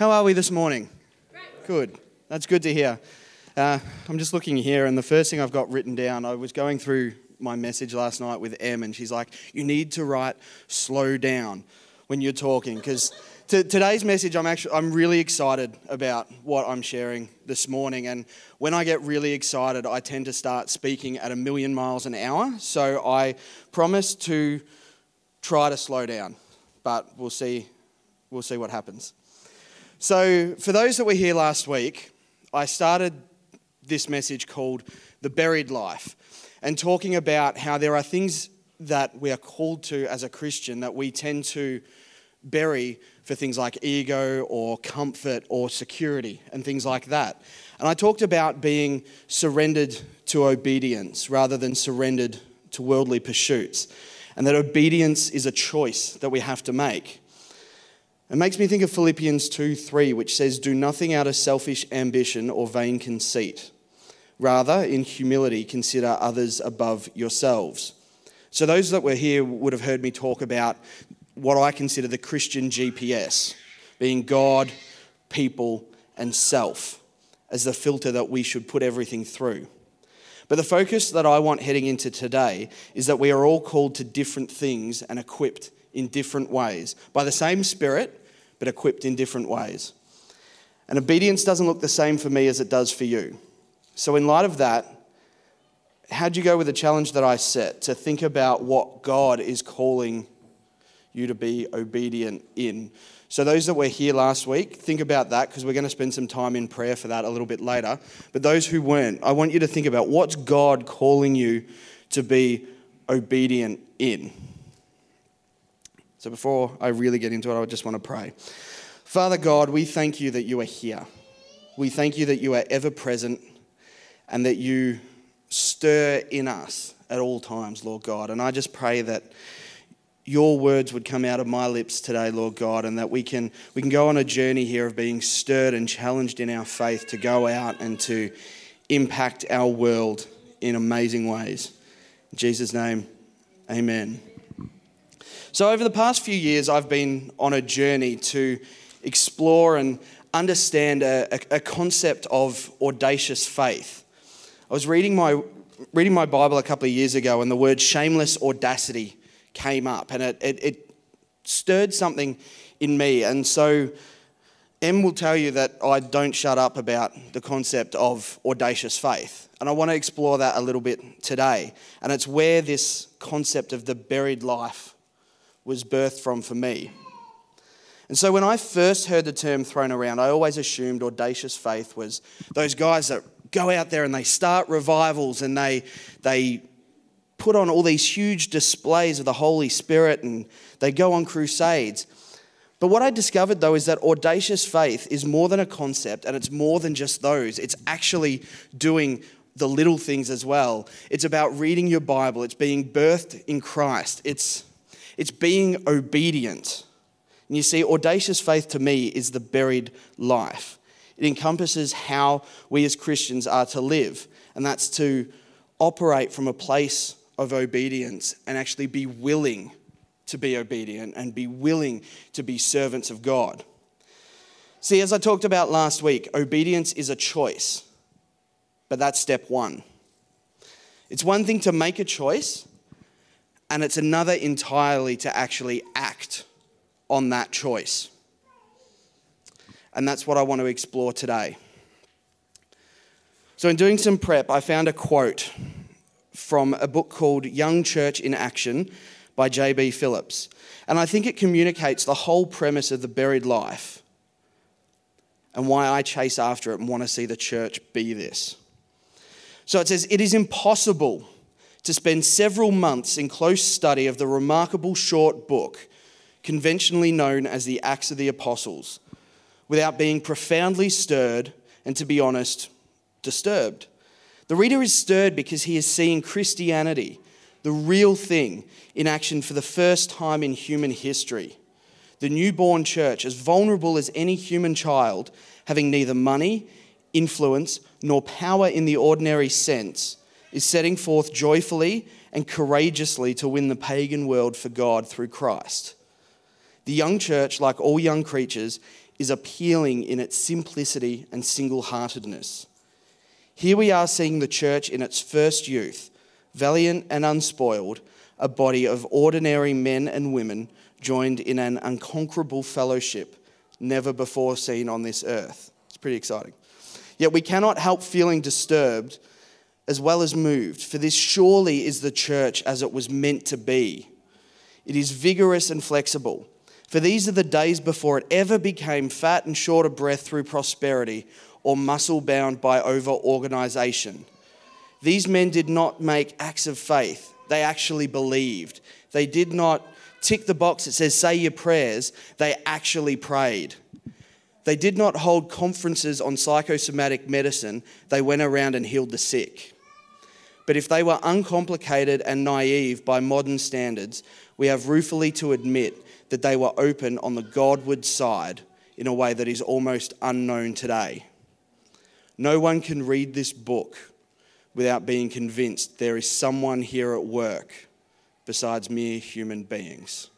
How are we this morning? Good. That's good to hear. Uh, I'm just looking here, and the first thing I've got written down, I was going through my message last night with Em, and she's like, You need to write slow down when you're talking. Because t- today's message, I'm actually I'm really excited about what I'm sharing this morning. And when I get really excited, I tend to start speaking at a million miles an hour. So I promise to try to slow down, but we'll see, we'll see what happens. So, for those that were here last week, I started this message called The Buried Life and talking about how there are things that we are called to as a Christian that we tend to bury for things like ego or comfort or security and things like that. And I talked about being surrendered to obedience rather than surrendered to worldly pursuits, and that obedience is a choice that we have to make. It makes me think of Philippians 2 3, which says, Do nothing out of selfish ambition or vain conceit. Rather, in humility, consider others above yourselves. So, those that were here would have heard me talk about what I consider the Christian GPS being God, people, and self as the filter that we should put everything through. But the focus that I want heading into today is that we are all called to different things and equipped in different ways by the same Spirit but equipped in different ways. And obedience doesn't look the same for me as it does for you. So, in light of that, how'd you go with the challenge that I set to think about what God is calling you to be obedient in? So, those that were here last week, think about that because we're going to spend some time in prayer for that a little bit later. But those who weren't, I want you to think about what's God calling you to be obedient in? So before I really get into it, I just want to pray. Father God, we thank you that you are here. We thank you that you are ever present and that you stir in us at all times, Lord God. And I just pray that your words would come out of my lips today, Lord God, and that we can, we can go on a journey here of being stirred and challenged in our faith to go out and to impact our world in amazing ways. In Jesus' name, amen. So, over the past few years, I've been on a journey to explore and understand a, a, a, concept of audacious faith. I was reading my, reading my Bible a couple of years ago, and the word shameless audacity came up, and it, it, it stirred something in me. And so, Em will tell you that I don't shut up about the concept of audacious faith. And I want to explore that a little bit today. And it's where this concept of the buried life was birthed from for me. And so when I first heard the term thrown around, I always assumed audacious faith was those guys that go out there and they start revivals and they, they put on all these huge displays of the Holy Spirit and they go on crusades. But what I discovered though is that audacious faith is more than a concept and it's more than just those. It's actually doing the little things as well. It's about reading your Bible, it's being birthed in Christ. It's it's being obedient. And you see, audacious faith to me is the buried life. It encompasses how we as Christians are to live, and that's to operate from a place of obedience and actually be willing to be obedient and be willing to be servants of God. See, as I talked about last week, obedience is a choice, but that's step one. It's one thing to make a choice, and it's another entirely to actually act on that choice. And that's what I want to explore today. So, in doing some prep, I found a quote from a book called Young Church in Action by J.B. Phillips. And I think it communicates the whole premise of the buried life and why I chase after it and want to see the church be this. So it says, It is impossible to spend several months in close study of the remarkable short book, conventionally known as the Acts of the Apostles, without being profoundly stirred and, to be honest, disturbed. The reader is stirred because he is seeing Christianity, the real thing, in action for the first time in human history. The newborn church, as vulnerable as any human child, having neither money, influence, nor power in the ordinary sense is setting forth joyfully and courageously to win the pagan world for God through Christ. The young church, like all young creatures, is appealing in its simplicity and single heartedness. Here we are seeing the church in its first youth, valiant and unspoiled, a body of ordinary men and women joined in an unconquerable fellowship never before seen on this earth. It's pretty exciting. Yet we cannot help feeling disturbed as well as moved, for this surely is the church as it was meant to be. It is vigorous and flexible. For these are the days before it ever became fat and short of breath through prosperity or muscle bound by over organization. These men did not make acts of faith, they actually believed. They did not tick the box that says, say your prayers, they actually prayed. They did not hold conferences on psychosomatic medicine, they went around and healed the sick. But if they were uncomplicated and naive by modern standards, we have ruefully to admit that they were open on the Godward side in a way that is almost unknown today. No one can read this book without being convinced there is someone here at work besides mere human beings.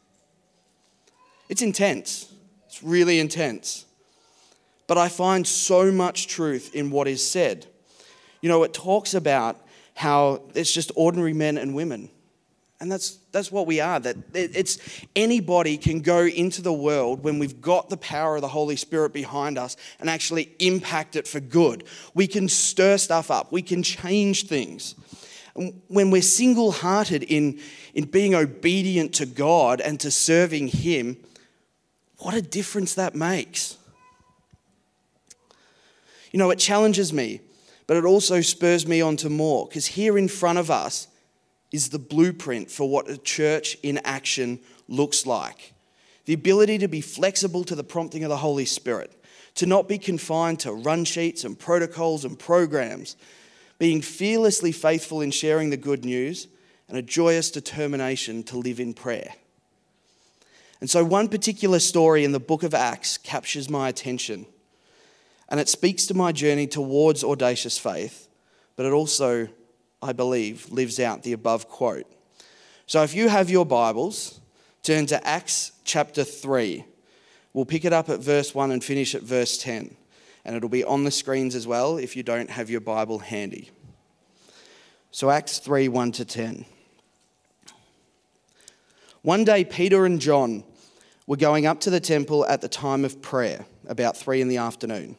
It's intense, it's really intense. But I find so much truth in what is said. You know, it talks about how it's just ordinary men and women. And that's, that's what we are. That it's anybody can go into the world when we've got the power of the Holy Spirit behind us and actually impact it for good. We can stir stuff up. We can change things. When we're single-hearted in, in being obedient to God and to serving Him, what a difference that makes. You know, it challenges me but it also spurs me on to more because here in front of us is the blueprint for what a church in action looks like. The ability to be flexible to the prompting of the Holy Spirit, to not be confined to run sheets and protocols and programs, being fearlessly faithful in sharing the good news, and a joyous determination to live in prayer. And so, one particular story in the book of Acts captures my attention. And it speaks to my journey towards audacious faith, but it also, I believe, lives out the above quote. So if you have your Bibles, turn to Acts chapter 3. We'll pick it up at verse 1 and finish at verse 10. And it'll be on the screens as well if you don't have your Bible handy. So, Acts 3 1 to 10. One day, Peter and John were going up to the temple at the time of prayer, about 3 in the afternoon.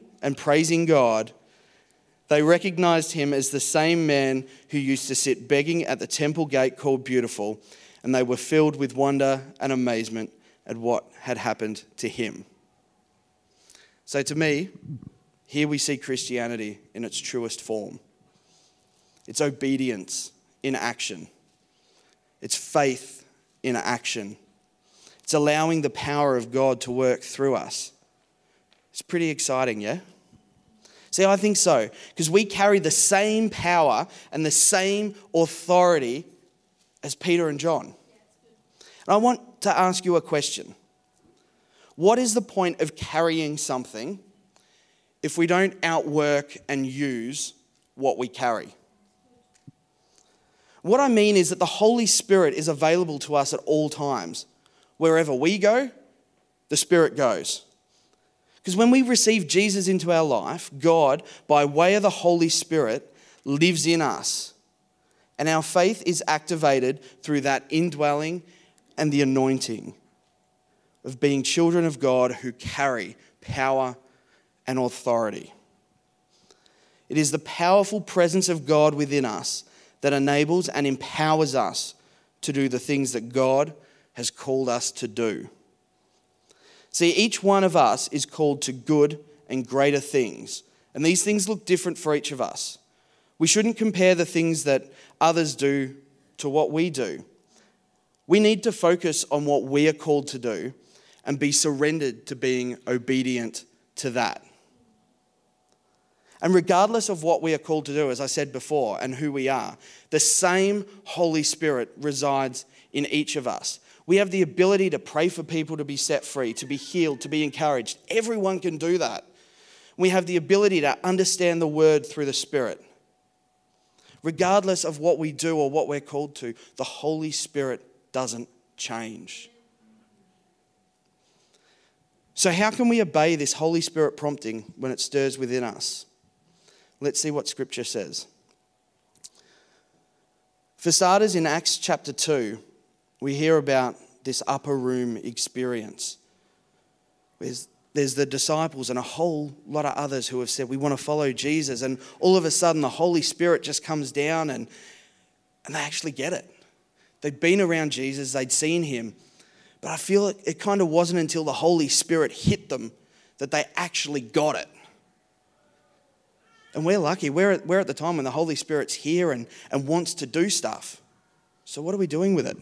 and praising God, they recognized him as the same man who used to sit begging at the temple gate called Beautiful, and they were filled with wonder and amazement at what had happened to him. So, to me, here we see Christianity in its truest form it's obedience in action, it's faith in action. It's allowing the power of God to work through us. It's pretty exciting, yeah? See, I think so, because we carry the same power and the same authority as Peter and John. And I want to ask you a question What is the point of carrying something if we don't outwork and use what we carry? What I mean is that the Holy Spirit is available to us at all times. Wherever we go, the Spirit goes. Because when we receive Jesus into our life, God, by way of the Holy Spirit, lives in us. And our faith is activated through that indwelling and the anointing of being children of God who carry power and authority. It is the powerful presence of God within us that enables and empowers us to do the things that God has called us to do. See, each one of us is called to good and greater things, and these things look different for each of us. We shouldn't compare the things that others do to what we do. We need to focus on what we are called to do and be surrendered to being obedient to that. And regardless of what we are called to do, as I said before, and who we are, the same Holy Spirit resides in each of us. We have the ability to pray for people to be set free, to be healed, to be encouraged. Everyone can do that. We have the ability to understand the word through the Spirit. Regardless of what we do or what we're called to, the Holy Spirit doesn't change. So, how can we obey this Holy Spirit prompting when it stirs within us? Let's see what Scripture says. For starters, in Acts chapter 2, we hear about this upper room experience. There's, there's the disciples and a whole lot of others who have said, We want to follow Jesus. And all of a sudden, the Holy Spirit just comes down and, and they actually get it. They'd been around Jesus, they'd seen him. But I feel it, it kind of wasn't until the Holy Spirit hit them that they actually got it. And we're lucky. We're at, we're at the time when the Holy Spirit's here and, and wants to do stuff. So, what are we doing with it?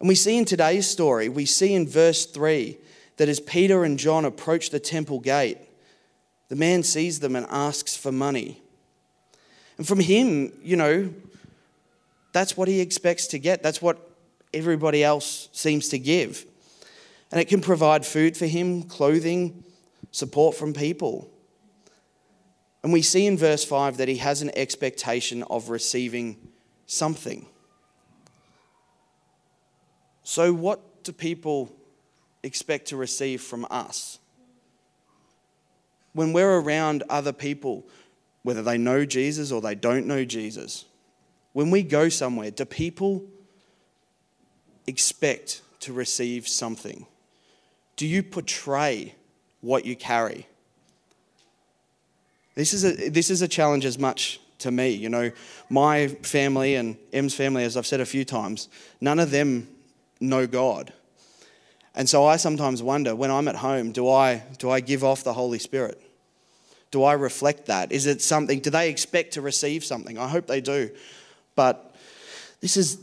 And we see in today's story, we see in verse 3 that as Peter and John approach the temple gate, the man sees them and asks for money. And from him, you know, that's what he expects to get. That's what everybody else seems to give. And it can provide food for him, clothing, support from people. And we see in verse 5 that he has an expectation of receiving something. So, what do people expect to receive from us? When we're around other people, whether they know Jesus or they don't know Jesus, when we go somewhere, do people expect to receive something? Do you portray what you carry? This is a, this is a challenge as much to me. You know, my family and Em's family, as I've said a few times, none of them know God. And so I sometimes wonder when I'm at home, do I, do I give off the Holy Spirit? Do I reflect that? Is it something, do they expect to receive something? I hope they do. But this is,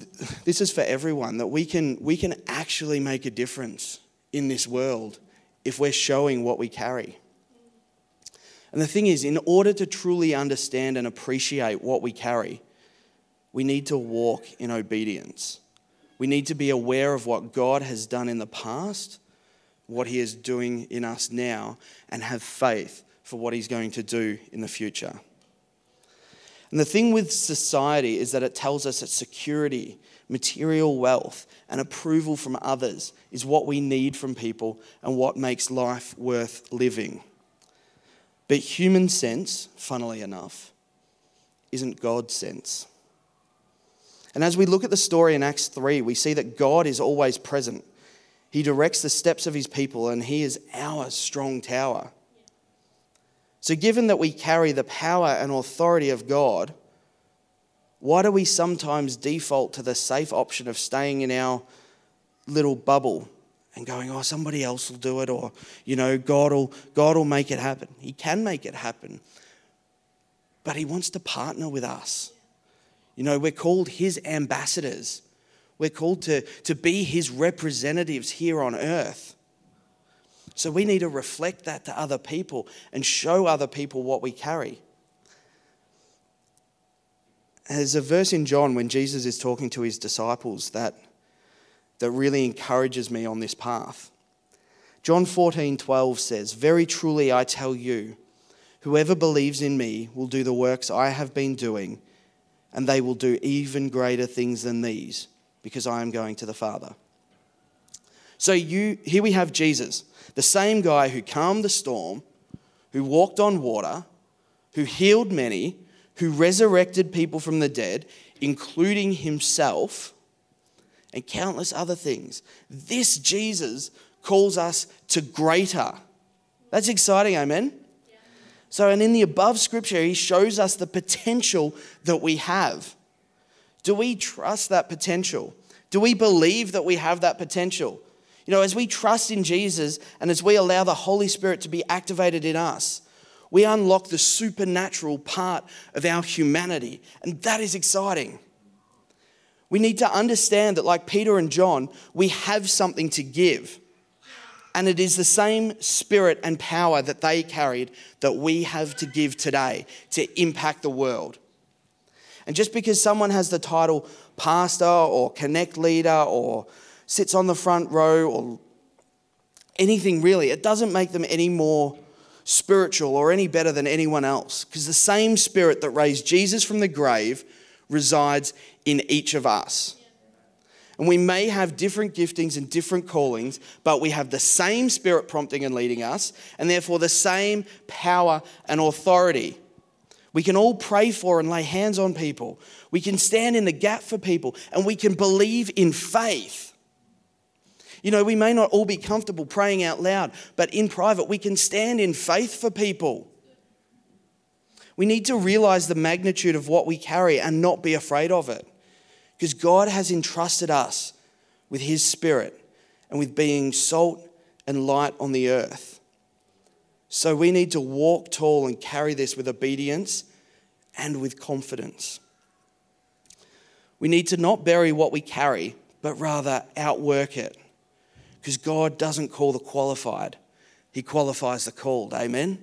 this is for everyone that we can, we can actually make a difference in this world if we're showing what we carry. And the thing is, in order to truly understand and appreciate what we carry, we need to walk in obedience. We need to be aware of what God has done in the past, what He is doing in us now, and have faith for what He's going to do in the future. And the thing with society is that it tells us that security, material wealth, and approval from others is what we need from people and what makes life worth living. But human sense, funnily enough, isn't God's sense. And as we look at the story in Acts 3, we see that God is always present. He directs the steps of his people, and he is our strong tower. So, given that we carry the power and authority of God, why do we sometimes default to the safe option of staying in our little bubble and going, oh, somebody else will do it, or, you know, God will, God will make it happen. He can make it happen. But He wants to partner with us. You know, we're called His ambassadors, we're called to, to be His representatives here on earth. So we need to reflect that to other people and show other people what we carry. There's a verse in John when Jesus is talking to his disciples that that really encourages me on this path. John 14, 12 says, Very truly I tell you, whoever believes in me will do the works I have been doing, and they will do even greater things than these, because I am going to the Father. So you, here we have Jesus, the same guy who calmed the storm, who walked on water, who healed many, who resurrected people from the dead, including himself and countless other things. This Jesus calls us to greater. That's exciting, amen? So, and in the above scripture, he shows us the potential that we have. Do we trust that potential? Do we believe that we have that potential? You know, as we trust in Jesus and as we allow the Holy Spirit to be activated in us, we unlock the supernatural part of our humanity. And that is exciting. We need to understand that, like Peter and John, we have something to give. And it is the same spirit and power that they carried that we have to give today to impact the world. And just because someone has the title pastor or connect leader or sits on the front row or anything really, it doesn't make them any more spiritual or any better than anyone else. Because the same spirit that raised Jesus from the grave resides in each of us. And we may have different giftings and different callings, but we have the same spirit prompting and leading us, and therefore the same power and authority. We can all pray for and lay hands on people. We can stand in the gap for people, and we can believe in faith. You know, we may not all be comfortable praying out loud, but in private, we can stand in faith for people. We need to realize the magnitude of what we carry and not be afraid of it. Because God has entrusted us with His Spirit and with being salt and light on the earth. So we need to walk tall and carry this with obedience and with confidence. We need to not bury what we carry, but rather outwork it. Because God doesn't call the qualified, He qualifies the called. Amen?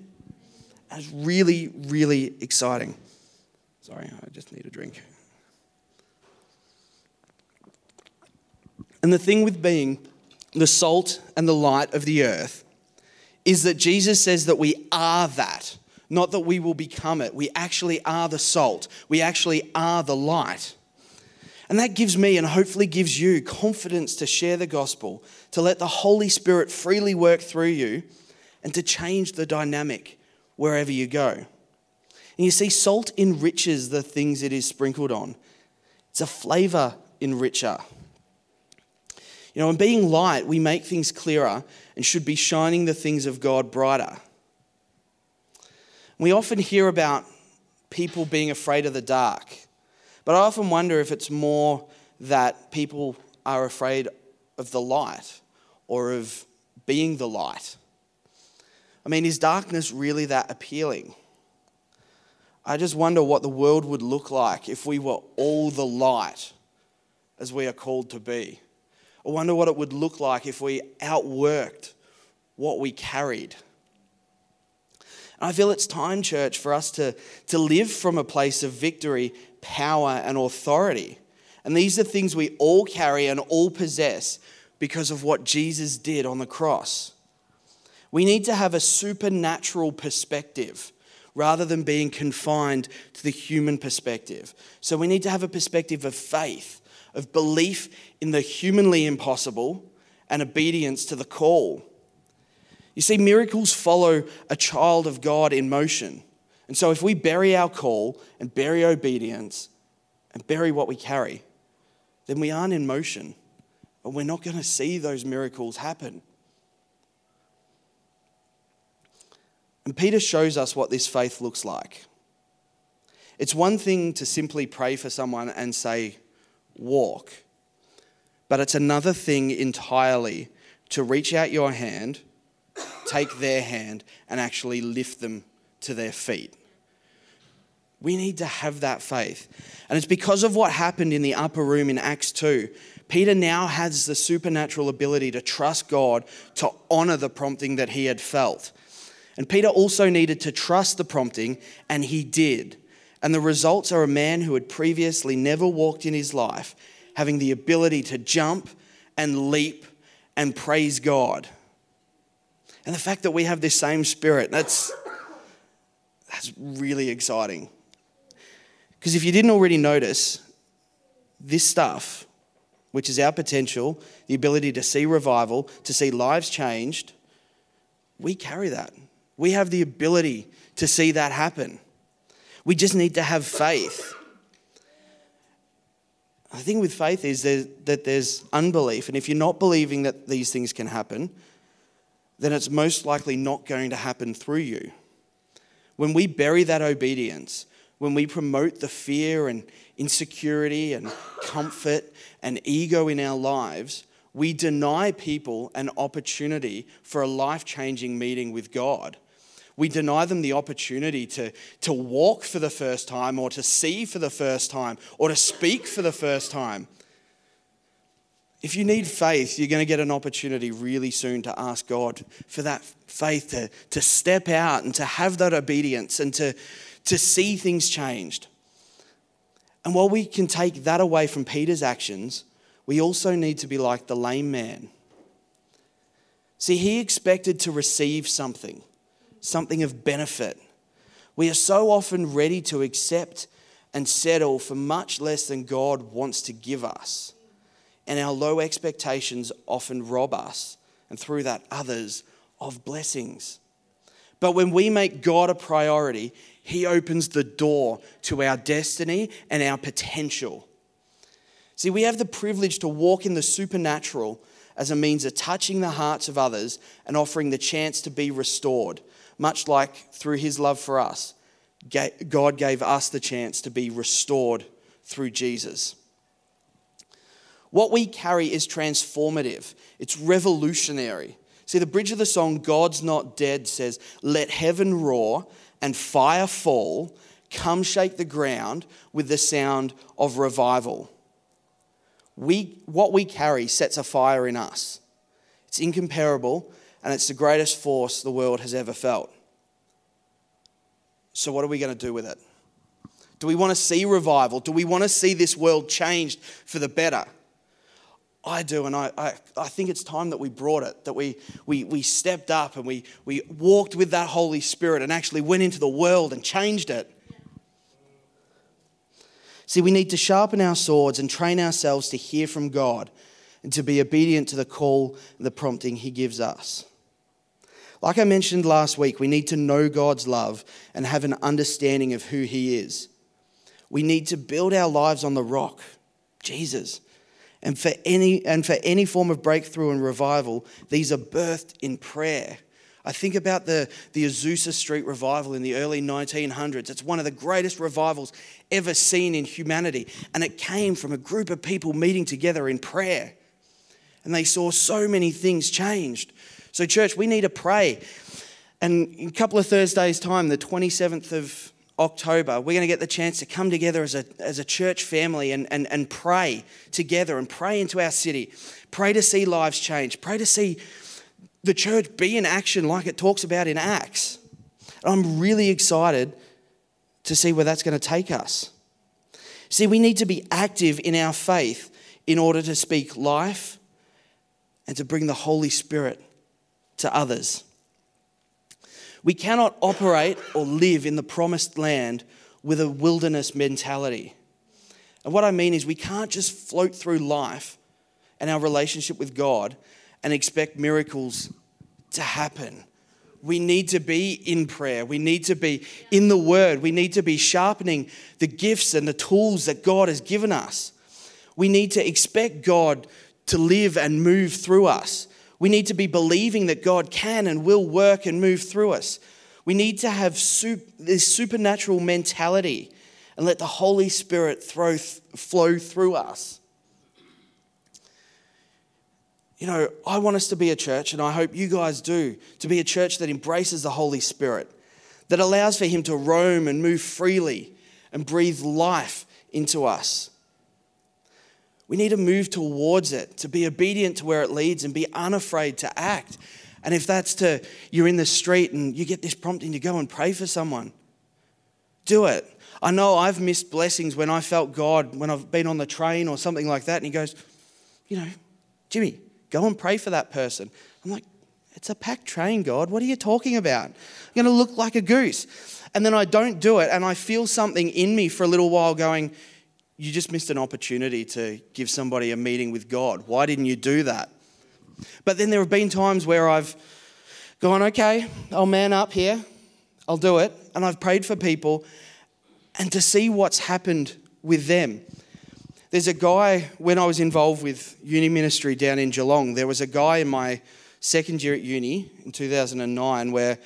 That's really, really exciting. Sorry, I just need a drink. And the thing with being the salt and the light of the earth is that Jesus says that we are that, not that we will become it. We actually are the salt, we actually are the light. And that gives me and hopefully gives you confidence to share the gospel, to let the Holy Spirit freely work through you, and to change the dynamic wherever you go. And you see, salt enriches the things it is sprinkled on, it's a flavor enricher. You know, in being light, we make things clearer and should be shining the things of God brighter. We often hear about people being afraid of the dark, but I often wonder if it's more that people are afraid of the light or of being the light. I mean, is darkness really that appealing? I just wonder what the world would look like if we were all the light as we are called to be. I wonder what it would look like if we outworked what we carried. And I feel it's time, church, for us to, to live from a place of victory, power, and authority. And these are things we all carry and all possess because of what Jesus did on the cross. We need to have a supernatural perspective rather than being confined to the human perspective. So we need to have a perspective of faith of belief in the humanly impossible and obedience to the call. You see, miracles follow a child of God in motion. And so, if we bury our call and bury obedience and bury what we carry, then we aren't in motion. And we're not going to see those miracles happen. And Peter shows us what this faith looks like. It's one thing to simply pray for someone and say, walk. But it's another thing entirely to reach out your hand, take their hand, and actually lift them to their feet. We need to have that faith. And it's because of what happened in the upper room in Acts 2. Peter now has the supernatural ability to trust God, to honor the prompting that he had felt. And Peter also needed to trust the prompting, and he did. And the results are a man who had previously never walked in his life, having the ability to jump and leap and praise God. And the fact that we have this same spirit, that's, that's really exciting. Because if you didn't already notice, this stuff, which is our potential, the ability to see revival, to see lives changed, we carry that. We have the ability to see that happen. We just need to have faith. The thing with faith is that there's unbelief, and if you're not believing that these things can happen, then it's most likely not going to happen through you. when we bury that obedience, when we promote the fear and insecurity and comfort and ego in our lives, we deny people an opportunity for a life changing meeting with God. We deny them the opportunity to, to walk for the first time or to see for the first time or to speak for the first time. If you need faith, you're going to get an opportunity really soon to ask God for that faith to, to step out and to have that obedience and to, to see things changed. And while we can take that away from Peter's actions, we also need to be like the lame man. See, he expected to receive something, something of benefit. We are so often ready to accept and settle for much less than God wants to give us. And our low expectations often rob us, and through that, others, of blessings. But when we make God a priority, He opens the door to our destiny and our potential. See, we have the privilege to walk in the supernatural as a means of touching the hearts of others and offering the chance to be restored, much like through His love for us, God gave us the chance to be restored through Jesus. What we carry is transformative, it's revolutionary. See, the bridge of the song, God's Not Dead, says, Let heaven roar and fire fall, come shake the ground with the sound of revival. We, what we carry sets a fire in us. It's incomparable and it's the greatest force the world has ever felt. So, what are we going to do with it? Do we want to see revival? Do we want to see this world changed for the better? I do, and I, I, I, think it's time that we brought it, that we, we, we stepped up and we, we walked with that Holy Spirit and actually went into the world and changed it. See, we need to sharpen our swords and train ourselves to hear from God and to be obedient to the call and the prompting He gives us. Like I mentioned last week, we need to know God's love and have an understanding of who He is. We need to build our lives on the rock, Jesus and for any, and for any form of breakthrough and revival, these are birthed in prayer. I think about the, the Azusa Street revival in the early 1900s. It's one of the greatest revivals ever seen in humanity. And it came from a group of people meeting together in prayer. And they saw so many things changed. So, church, we need to pray. And in a couple of Thursdays' time, the 27th of October, we're going to get the chance to come together as a, as a church family and, and, and pray together and pray into our city. Pray to see lives change. Pray to see the church be in action like it talks about in Acts. And I'm really excited to see where that's going to take us. See, we need to be active in our faith in order to speak life and to bring the Holy Spirit to others. We cannot operate or live in the promised land with a wilderness mentality. And what I mean is, we can't just float through life and our relationship with God and expect miracles to happen. We need to be in prayer. We need to be in the Word. We need to be sharpening the gifts and the tools that God has given us. We need to expect God to live and move through us. We need to be believing that God can and will work and move through us. We need to have this supernatural mentality and let the Holy Spirit throw, flow through us. You know, I want us to be a church, and I hope you guys do, to be a church that embraces the Holy Spirit, that allows for Him to roam and move freely and breathe life into us. We need to move towards it, to be obedient to where it leads and be unafraid to act. And if that's to, you're in the street and you get this prompting to go and pray for someone, do it. I know I've missed blessings when I felt God, when I've been on the train or something like that, and He goes, you know, Jimmy, go and pray for that person. I'm like, it's a packed train, God. What are you talking about? I'm going to look like a goose. And then I don't do it, and I feel something in me for a little while going, you just missed an opportunity to give somebody a meeting with God. Why didn't you do that? But then there have been times where I've gone, okay, I'll man up here, I'll do it. And I've prayed for people and to see what's happened with them. There's a guy, when I was involved with uni ministry down in Geelong, there was a guy in my second year at uni in 2009 where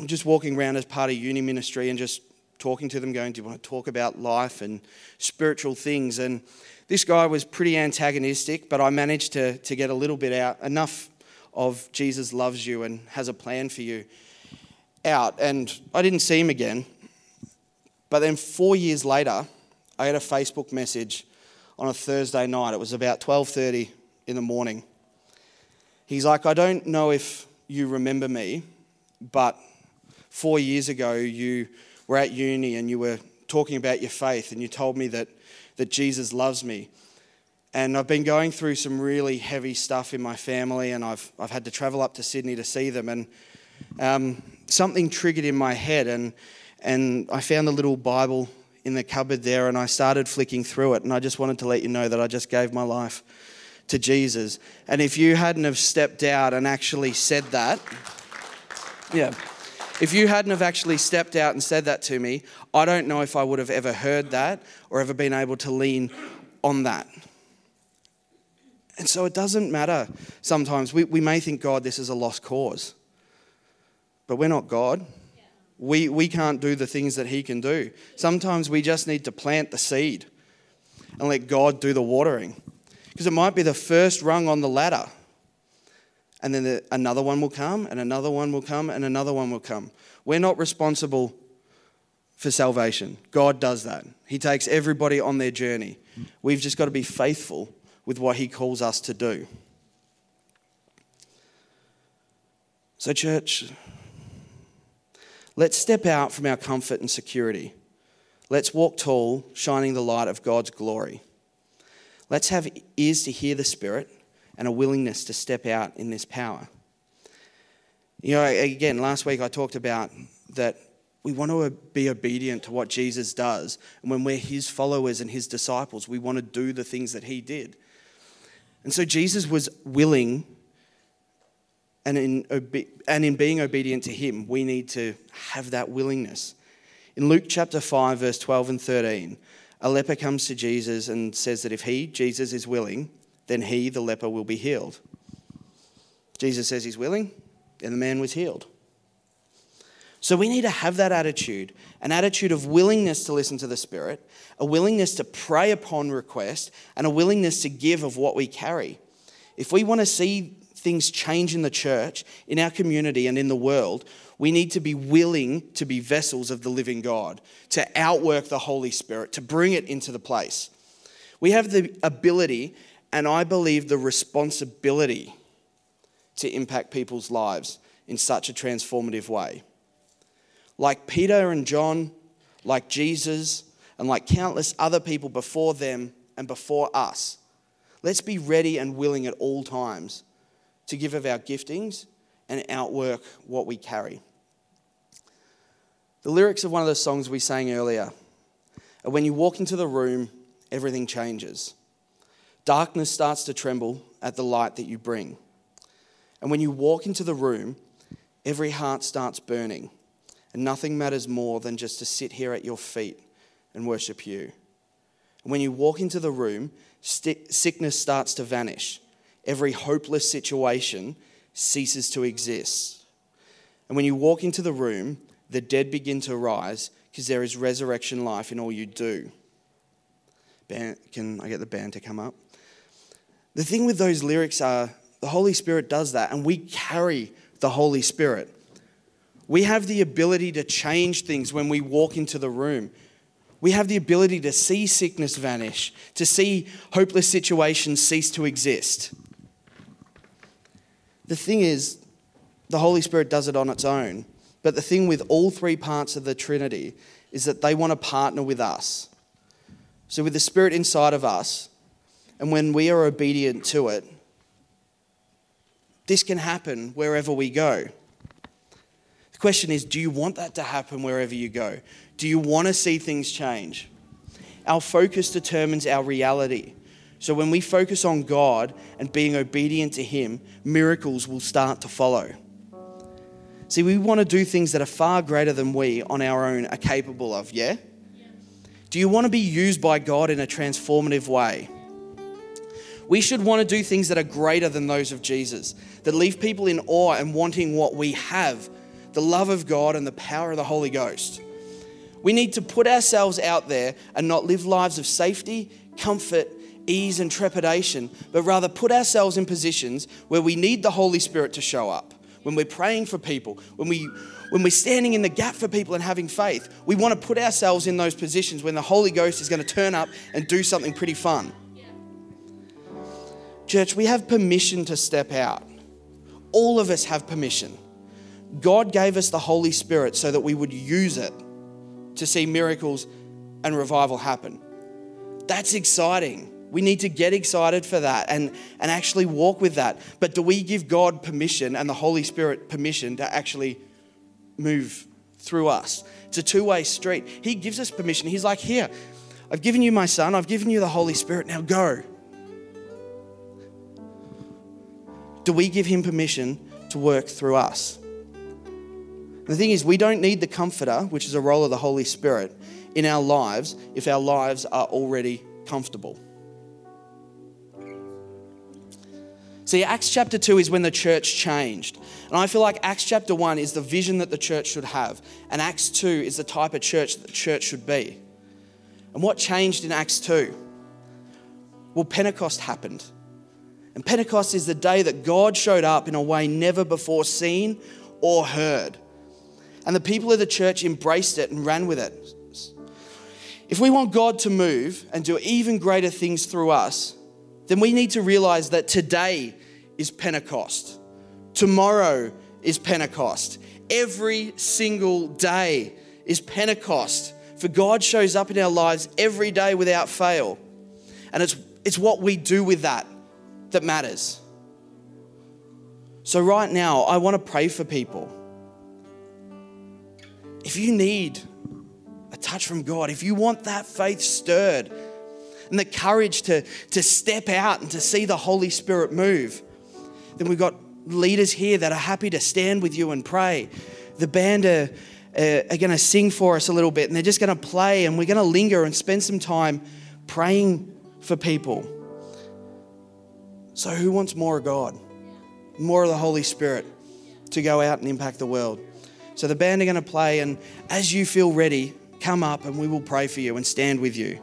I'm just walking around as part of uni ministry and just talking to them, going, Do you want to talk about life and spiritual things? And this guy was pretty antagonistic, but I managed to, to get a little bit out, enough of Jesus loves you and has a plan for you out. And I didn't see him again. But then four years later, I had a Facebook message on a Thursday night. It was about 12:30 in the morning. He's like, I don't know if you remember me, but four years ago you were at uni and you were talking about your faith and you told me that, that Jesus loves me. And I've been going through some really heavy stuff in my family, and I've, I've had to travel up to Sydney to see them. And um, something triggered in my head, and, and I found a little Bible in the cupboard there, and I started flicking through it. And I just wanted to let you know that I just gave my life to Jesus. And if you hadn't have stepped out and actually said that, yeah, if you hadn't have actually stepped out and said that to me, I don't know if I would have ever heard that or ever been able to lean on that. And so it doesn't matter sometimes. We, we may think, God, this is a lost cause. But we're not God. We, we can't do the things that He can do. Sometimes we just need to plant the seed and let God do the watering. Because it might be the first rung on the ladder. And then the, another one will come, and another one will come, and another one will come. We're not responsible for salvation. God does that. He takes everybody on their journey. We've just got to be faithful with what He calls us to do. So, church, let's step out from our comfort and security. Let's walk tall, shining the light of God's glory. Let's have ears to hear the Spirit and a willingness to step out in this power. You know, again, last week I talked about that we want to be obedient to what Jesus does. And when we're his followers and his disciples, we want to do the things that he did. And so Jesus was willing, and in, and in being obedient to him, we need to have that willingness. In Luke chapter 5, verse 12 and 13, a leper comes to Jesus and says that if he, Jesus, is willing, then he, the leper, will be healed. Jesus says he's willing, and the man was healed. So we need to have that attitude an attitude of willingness to listen to the Spirit, a willingness to pray upon request, and a willingness to give of what we carry. If we want to see things change in the church, in our community, and in the world, we need to be willing to be vessels of the living God, to outwork the Holy Spirit, to bring it into the place. We have the ability, and I believe the responsibility, to impact people's lives in such a transformative way like Peter and John, like Jesus, and like countless other people before them and before us. Let's be ready and willing at all times to give of our giftings and outwork what we carry. The lyrics of one of the songs we sang earlier are when you walk into the room, everything changes. Darkness starts to tremble at the light that you bring. And when you walk into the room, every heart starts burning. And nothing matters more than just to sit here at your feet and worship you. And when you walk into the room, st- sickness starts to vanish. Every hopeless situation ceases to exist. And when you walk into the room, the dead begin to rise because there is resurrection life in all you do. Band, can I get the band to come up? The thing with those lyrics are the Holy Spirit does that, and we carry the Holy Spirit. We have the ability to change things when we walk into the room. We have the ability to see sickness vanish, to see hopeless situations cease to exist. The thing is, the Holy Spirit does it on its own. But the thing with all three parts of the Trinity is that they want to partner with us. So, with the Spirit inside of us, and when we are obedient to it, this can happen wherever we go The question is do you want that to happen wherever you go? Do you want to see things change? Our focus determines our reality. So when we focus on God and being obedient to Him, miracles will start to follow. See, we want to do things that are far greater than we on our own are capable of, yeah? yeah? Do you want to be used by God in a transformative way? We should want to do things that are greater than those of Jesus, that leave people in awe and wanting what we have the love of God, and the power of the Holy Ghost. We need to put ourselves out there and not live lives of safety, comfort, ease, and trepidation, but rather put ourselves in positions where we need the Holy Spirit to show up. When we're praying for people, when, we, when we're standing in the gap for people and having faith, we want to put ourselves in those positions when the Holy Ghost is going to turn up and do something pretty fun. Church, we have permission to step out. All of us have permission. God gave us the Holy Spirit so that we would use it to see miracles and revival happen. That's exciting. We need to get excited for that and, and actually walk with that. But do we give God permission and the Holy Spirit permission to actually move through us? It's a two way street. He gives us permission. He's like, Here, I've given you my son, I've given you the Holy Spirit, now go. Do we give him permission to work through us? The thing is, we don't need the comforter, which is a role of the Holy Spirit, in our lives if our lives are already comfortable. See, Acts chapter 2 is when the church changed. And I feel like Acts chapter 1 is the vision that the church should have. And Acts 2 is the type of church that the church should be. And what changed in Acts 2? Well, Pentecost happened. And Pentecost is the day that God showed up in a way never before seen or heard. And the people of the church embraced it and ran with it. If we want God to move and do even greater things through us, then we need to realize that today is Pentecost. Tomorrow is Pentecost. Every single day is Pentecost. For God shows up in our lives every day without fail. And it's, it's what we do with that that matters. So, right now, I want to pray for people if you need a touch from God, if you want that faith stirred and the courage to, to step out and to see the Holy Spirit move, then we've got leaders here that are happy to stand with you and pray. The band are, uh, are going to sing for us a little bit and they're just going to play and we're going to linger and spend some time praying for people. So, who wants more of God? More of the Holy Spirit to go out and impact the world? So the band are going to play, and as you feel ready, come up and we will pray for you and stand with you.